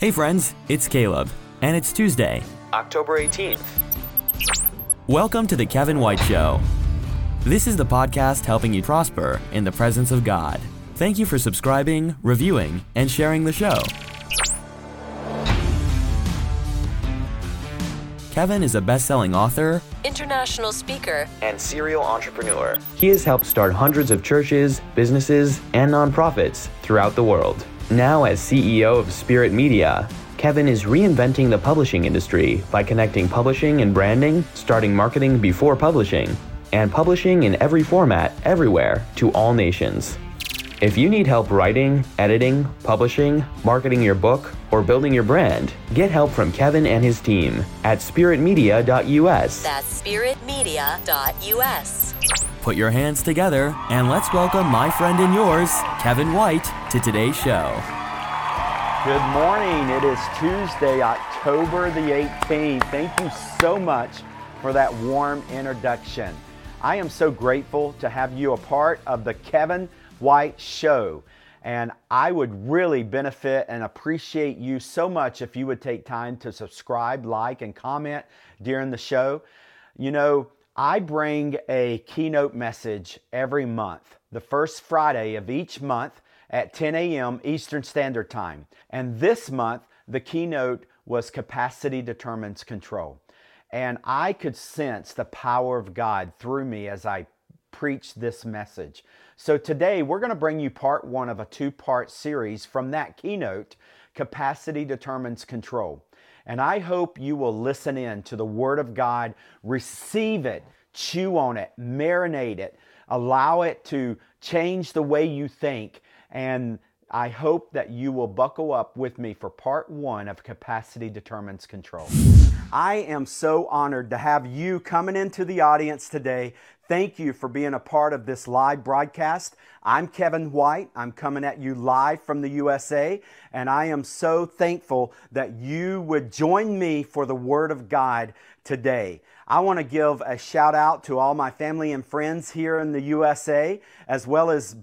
Hey friends, it's Caleb, and it's Tuesday, October 18th. Welcome to the Kevin White Show. This is the podcast helping you prosper in the presence of God. Thank you for subscribing, reviewing, and sharing the show. Kevin is a best selling author, international speaker, and serial entrepreneur. He has helped start hundreds of churches, businesses, and nonprofits throughout the world. Now, as CEO of Spirit Media, Kevin is reinventing the publishing industry by connecting publishing and branding, starting marketing before publishing, and publishing in every format, everywhere, to all nations. If you need help writing, editing, publishing, marketing your book, or building your brand, get help from Kevin and his team at spiritmedia.us. That's spiritmedia.us. Put your hands together and let's welcome my friend and yours, Kevin White, to today's show. Good morning. It is Tuesday, October the 18th. Thank you so much for that warm introduction. I am so grateful to have you a part of the Kevin White Show. And I would really benefit and appreciate you so much if you would take time to subscribe, like, and comment during the show. You know, I bring a keynote message every month, the first Friday of each month at 10 a.m. Eastern Standard Time. And this month, the keynote was Capacity Determines Control. And I could sense the power of God through me as I preached this message. So today, we're going to bring you part one of a two part series from that keynote Capacity Determines Control. And I hope you will listen in to the Word of God, receive it, chew on it, marinate it, allow it to change the way you think. And I hope that you will buckle up with me for part one of Capacity Determines Control. I am so honored to have you coming into the audience today Thank you for being a part of this live broadcast. I'm Kevin White. I'm coming at you live from the USA, and I am so thankful that you would join me for the Word of God today. I want to give a shout out to all my family and friends here in the USA, as well as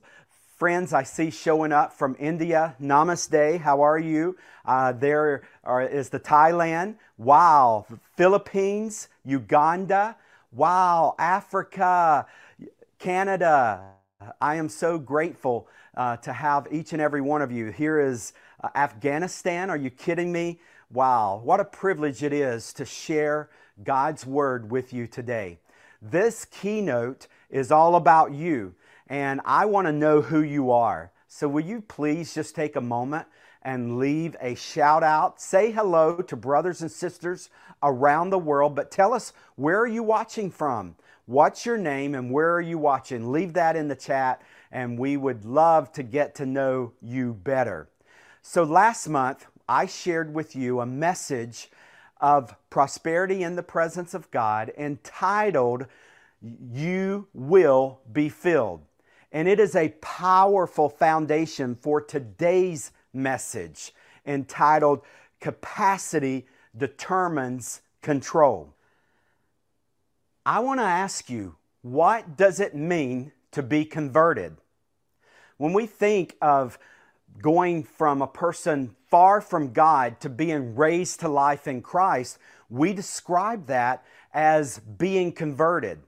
friends I see showing up from India. Namaste. How are you? Uh, there are, is the Thailand. Wow. Philippines, Uganda. Wow, Africa, Canada. I am so grateful uh, to have each and every one of you. Here is uh, Afghanistan. Are you kidding me? Wow, what a privilege it is to share God's Word with you today. This keynote is all about you, and I want to know who you are. So, will you please just take a moment and leave a shout out. Say hello to brothers and sisters around the world, but tell us where are you watching from? What's your name and where are you watching? Leave that in the chat and we would love to get to know you better. So last month, I shared with you a message of prosperity in the presence of God entitled You Will Be Filled. And it is a powerful foundation for today's message entitled Capacity Determines Control. I want to ask you, what does it mean to be converted? When we think of going from a person far from God to being raised to life in Christ, we describe that as being converted.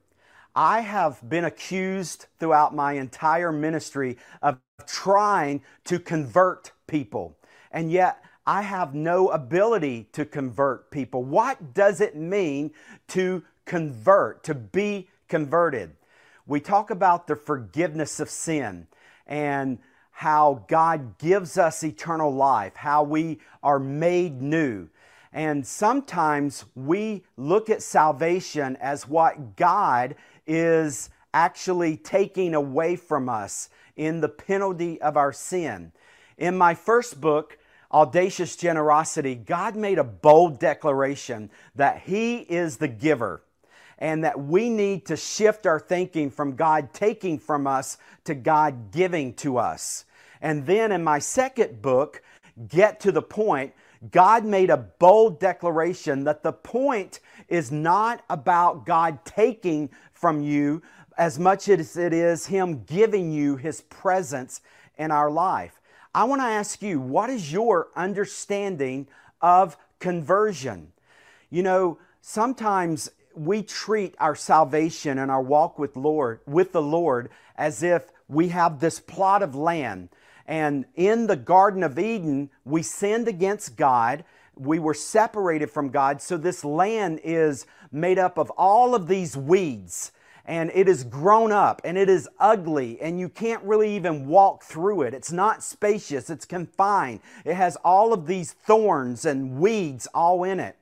I have been accused throughout my entire ministry of trying to convert people. And yet, I have no ability to convert people. What does it mean to convert, to be converted? We talk about the forgiveness of sin and how God gives us eternal life, how we are made new. And sometimes we look at salvation as what God is actually taking away from us in the penalty of our sin. In my first book, Audacious Generosity, God made a bold declaration that He is the giver and that we need to shift our thinking from God taking from us to God giving to us. And then in my second book, Get to the Point, God made a bold declaration that the point is not about God taking from you as much as it is Him giving you His presence in our life. I want to ask you, what is your understanding of conversion? You know, sometimes we treat our salvation and our walk with Lord with the Lord as if we have this plot of land and in the garden of Eden we sinned against God we were separated from God so this land is made up of all of these weeds and it is grown up and it is ugly and you can't really even walk through it. It's not spacious, it's confined. It has all of these thorns and weeds all in it.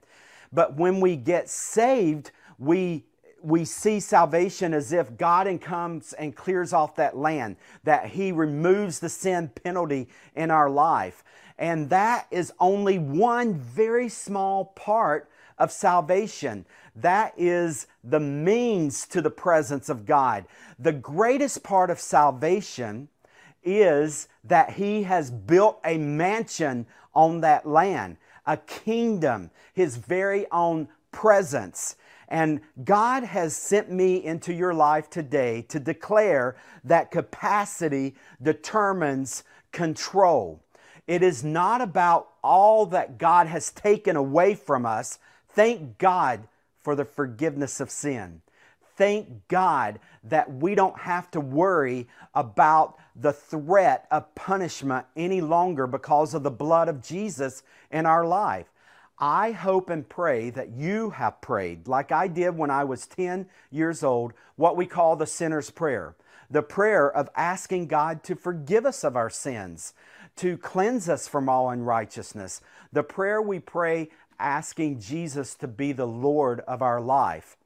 But when we get saved, we we see salvation as if God comes and clears off that land, that He removes the sin penalty in our life. And that is only one very small part of salvation. That is the means to the presence of God. The greatest part of salvation is that He has built a mansion on that land, a kingdom, His very own presence. And God has sent me into your life today to declare that capacity determines control. It is not about all that God has taken away from us. Thank God for the forgiveness of sin. Thank God that we don't have to worry about the threat of punishment any longer because of the blood of Jesus in our life. I hope and pray that you have prayed, like I did when I was 10 years old, what we call the sinner's prayer. The prayer of asking God to forgive us of our sins, to cleanse us from all unrighteousness. The prayer we pray asking Jesus to be the Lord of our life.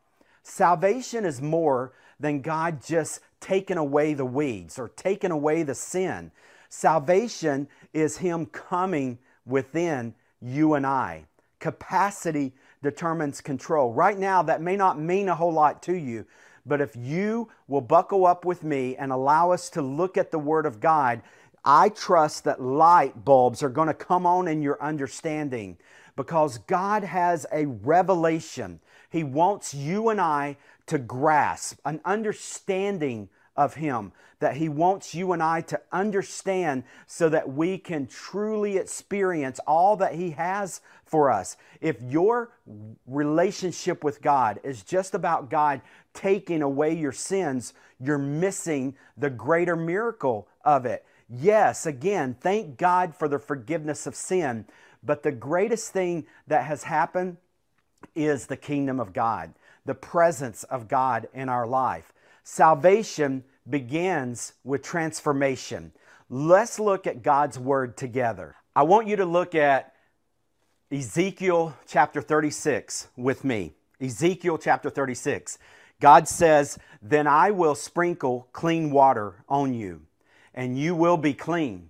Salvation is more than God just taking away the weeds or taking away the sin. Salvation is Him coming within you and I. Capacity determines control. Right now, that may not mean a whole lot to you, but if you will buckle up with me and allow us to look at the Word of God, I trust that light bulbs are going to come on in your understanding because God has a revelation. He wants you and I to grasp an understanding of Him, that He wants you and I to understand so that we can truly experience all that He has for us. If your relationship with God is just about God taking away your sins, you're missing the greater miracle of it. Yes, again, thank God for the forgiveness of sin, but the greatest thing that has happened is the kingdom of God, the presence of God in our life. Salvation begins with transformation. Let's look at God's word together. I want you to look at Ezekiel chapter 36 with me. Ezekiel chapter 36. God says, Then I will sprinkle clean water on you, and you will be clean.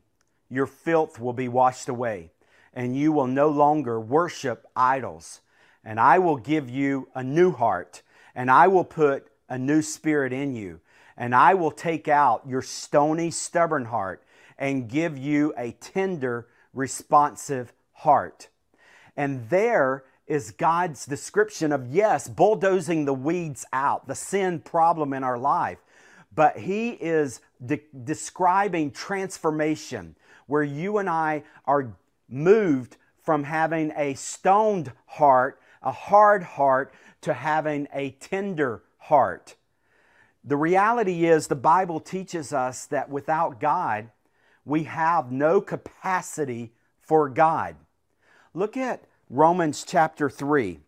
Your filth will be washed away and you will no longer worship idols. And I will give you a new heart, and I will put a new spirit in you. And I will take out your stony, stubborn heart and give you a tender, responsive heart. And there is God's description of, yes, bulldozing the weeds out, the sin problem in our life. But He is de- describing transformation where you and I are moved from having a stoned heart, a hard heart, to having a tender heart. The reality is, the Bible teaches us that without God, we have no capacity for God. Look at Romans chapter 3.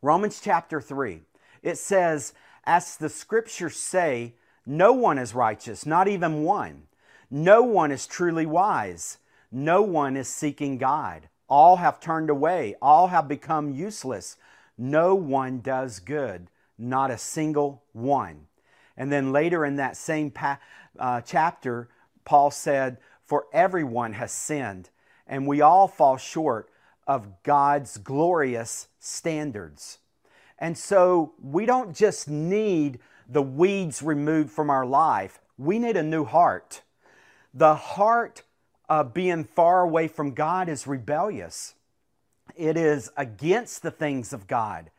Romans chapter 3. It says, As the scriptures say, no one is righteous, not even one. No one is truly wise. No one is seeking God. All have turned away. All have become useless. No one does good, not a single one. And then later in that same pa- uh, chapter, Paul said, For everyone has sinned, and we all fall short of God's glorious standards. And so we don't just need the weeds removed from our life, we need a new heart. The heart uh, being far away from God is rebellious. It is against the things of God.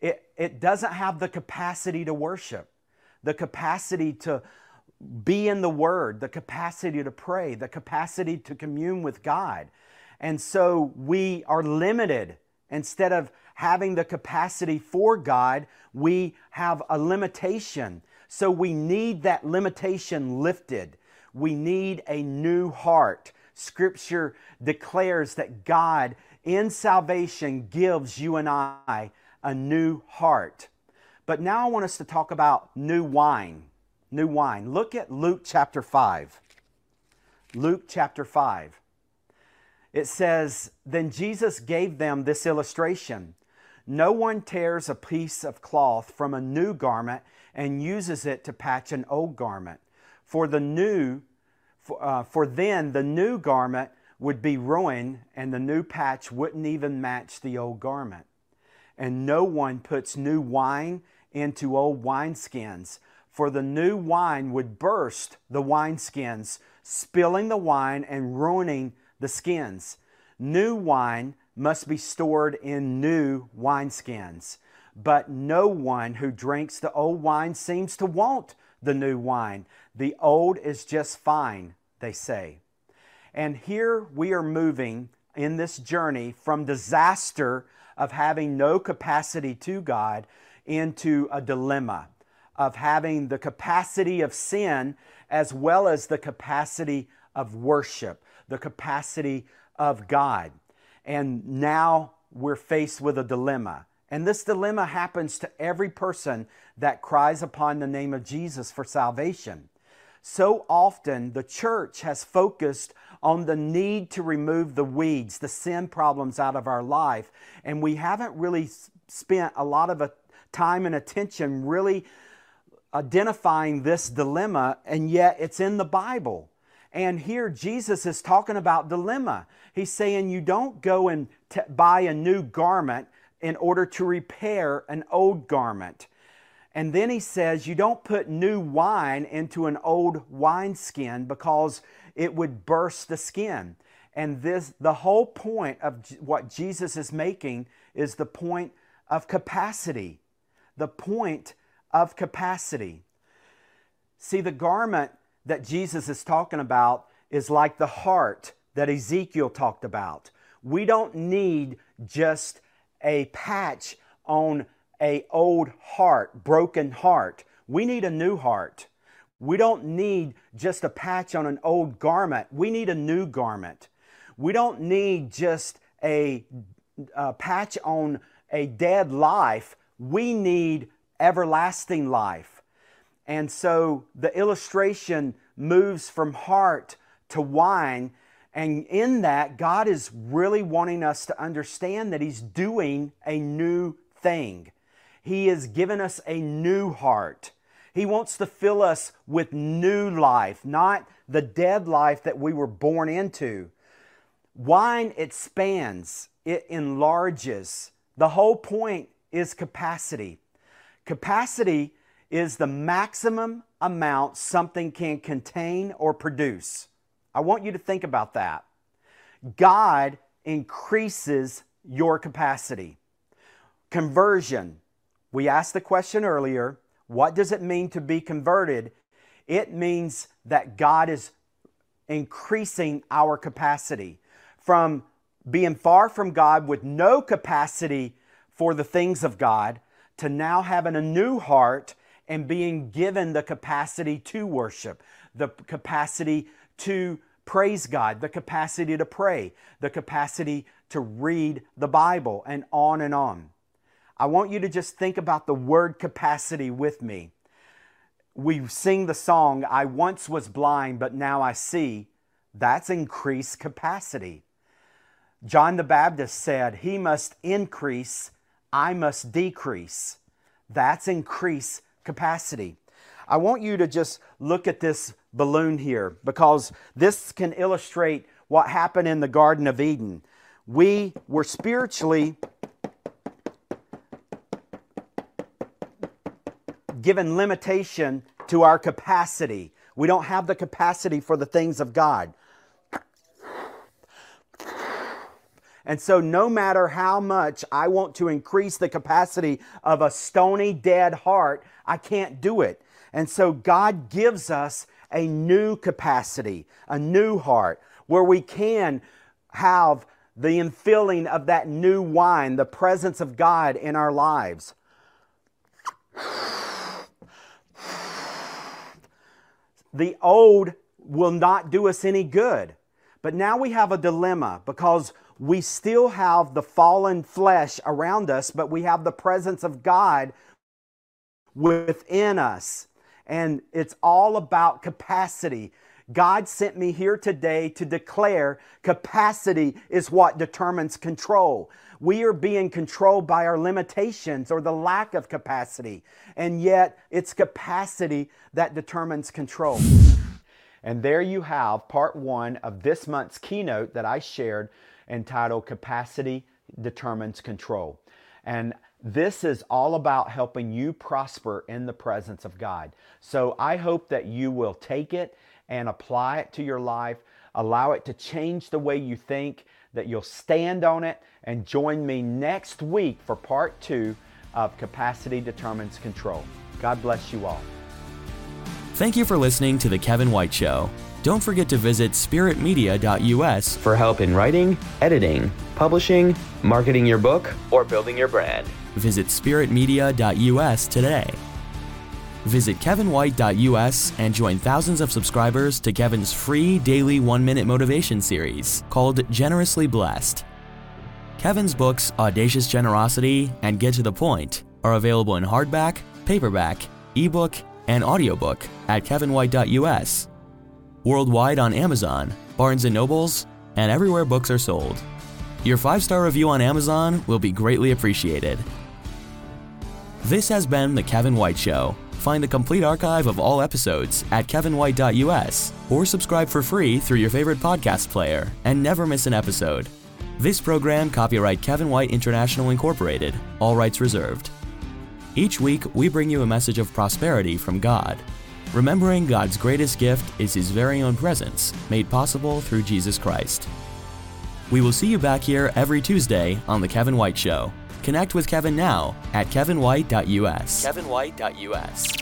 It, it doesn't have the capacity to worship, the capacity to be in the Word, the capacity to pray, the capacity to commune with God. And so we are limited. Instead of having the capacity for God, we have a limitation. So we need that limitation lifted. We need a new heart. Scripture declares that God in salvation gives you and I a new heart. But now I want us to talk about new wine. New wine. Look at Luke chapter 5. Luke chapter 5. It says, Then Jesus gave them this illustration No one tears a piece of cloth from a new garment and uses it to patch an old garment. For the new, for, uh, for then the new garment would be ruined and the new patch wouldn't even match the old garment. And no one puts new wine into old wineskins, for the new wine would burst the wineskins, spilling the wine and ruining the skins. New wine must be stored in new wineskins. But no one who drinks the old wine seems to want the new wine. The old is just fine, they say. And here we are moving in this journey from disaster of having no capacity to God into a dilemma of having the capacity of sin as well as the capacity of worship, the capacity of God. And now we're faced with a dilemma. And this dilemma happens to every person that cries upon the name of Jesus for salvation. So often, the church has focused on the need to remove the weeds, the sin problems out of our life, and we haven't really spent a lot of time and attention really identifying this dilemma, and yet it's in the Bible. And here Jesus is talking about dilemma. He's saying you don't go and t- buy a new garment in order to repair an old garment. And then he says, You don't put new wine into an old wineskin because it would burst the skin. And this, the whole point of what Jesus is making is the point of capacity. The point of capacity. See, the garment that Jesus is talking about is like the heart that Ezekiel talked about. We don't need just a patch on a old heart, broken heart. We need a new heart. We don't need just a patch on an old garment. We need a new garment. We don't need just a, a patch on a dead life. We need everlasting life. And so the illustration moves from heart to wine. And in that, God is really wanting us to understand that He's doing a new thing. He has given us a new heart. He wants to fill us with new life, not the dead life that we were born into. Wine expands, it enlarges. The whole point is capacity. Capacity is the maximum amount something can contain or produce. I want you to think about that. God increases your capacity. Conversion we asked the question earlier what does it mean to be converted? It means that God is increasing our capacity from being far from God with no capacity for the things of God to now having a new heart and being given the capacity to worship, the capacity to praise God, the capacity to pray, the capacity to read the Bible, and on and on. I want you to just think about the word capacity with me. We sing the song, I once was blind, but now I see. That's increased capacity. John the Baptist said, He must increase, I must decrease. That's increased capacity. I want you to just look at this balloon here because this can illustrate what happened in the Garden of Eden. We were spiritually given limitation to our capacity. We don't have the capacity for the things of God. And so, no matter how much I want to increase the capacity of a stony, dead heart, I can't do it. And so God gives us a new capacity, a new heart, where we can have the infilling of that new wine, the presence of God in our lives. The old will not do us any good. But now we have a dilemma because we still have the fallen flesh around us, but we have the presence of God within us. And it's all about capacity. God sent me here today to declare capacity is what determines control. We are being controlled by our limitations or the lack of capacity, and yet it's capacity that determines control. And there you have part one of this month's keynote that I shared entitled Capacity Determines Control. And this is all about helping you prosper in the presence of God. So I hope that you will take it and apply it to your life, allow it to change the way you think, that you'll stand on it, and join me next week for part two of Capacity Determines Control. God bless you all. Thank you for listening to The Kevin White Show. Don't forget to visit spiritmedia.us for help in writing, editing, publishing, marketing your book, or building your brand. Visit spiritmedia.us today. Visit kevinwhite.us and join thousands of subscribers to Kevin's free daily one minute motivation series called Generously Blessed. Kevin's books, Audacious Generosity and Get to the Point, are available in hardback, paperback, ebook, and audiobook at kevinwhite.us, worldwide on Amazon, Barnes & Nobles, and everywhere books are sold. Your 5-star review on Amazon will be greatly appreciated. This has been The Kevin White Show. Find the complete archive of all episodes at kevinwhite.us or subscribe for free through your favorite podcast player and never miss an episode. This program copyright Kevin White International Incorporated, all rights reserved. Each week, we bring you a message of prosperity from God. Remembering God's greatest gift is His very own presence, made possible through Jesus Christ. We will see you back here every Tuesday on The Kevin White Show. Connect with Kevin now at kevinwhite.us. kevinwhite.us.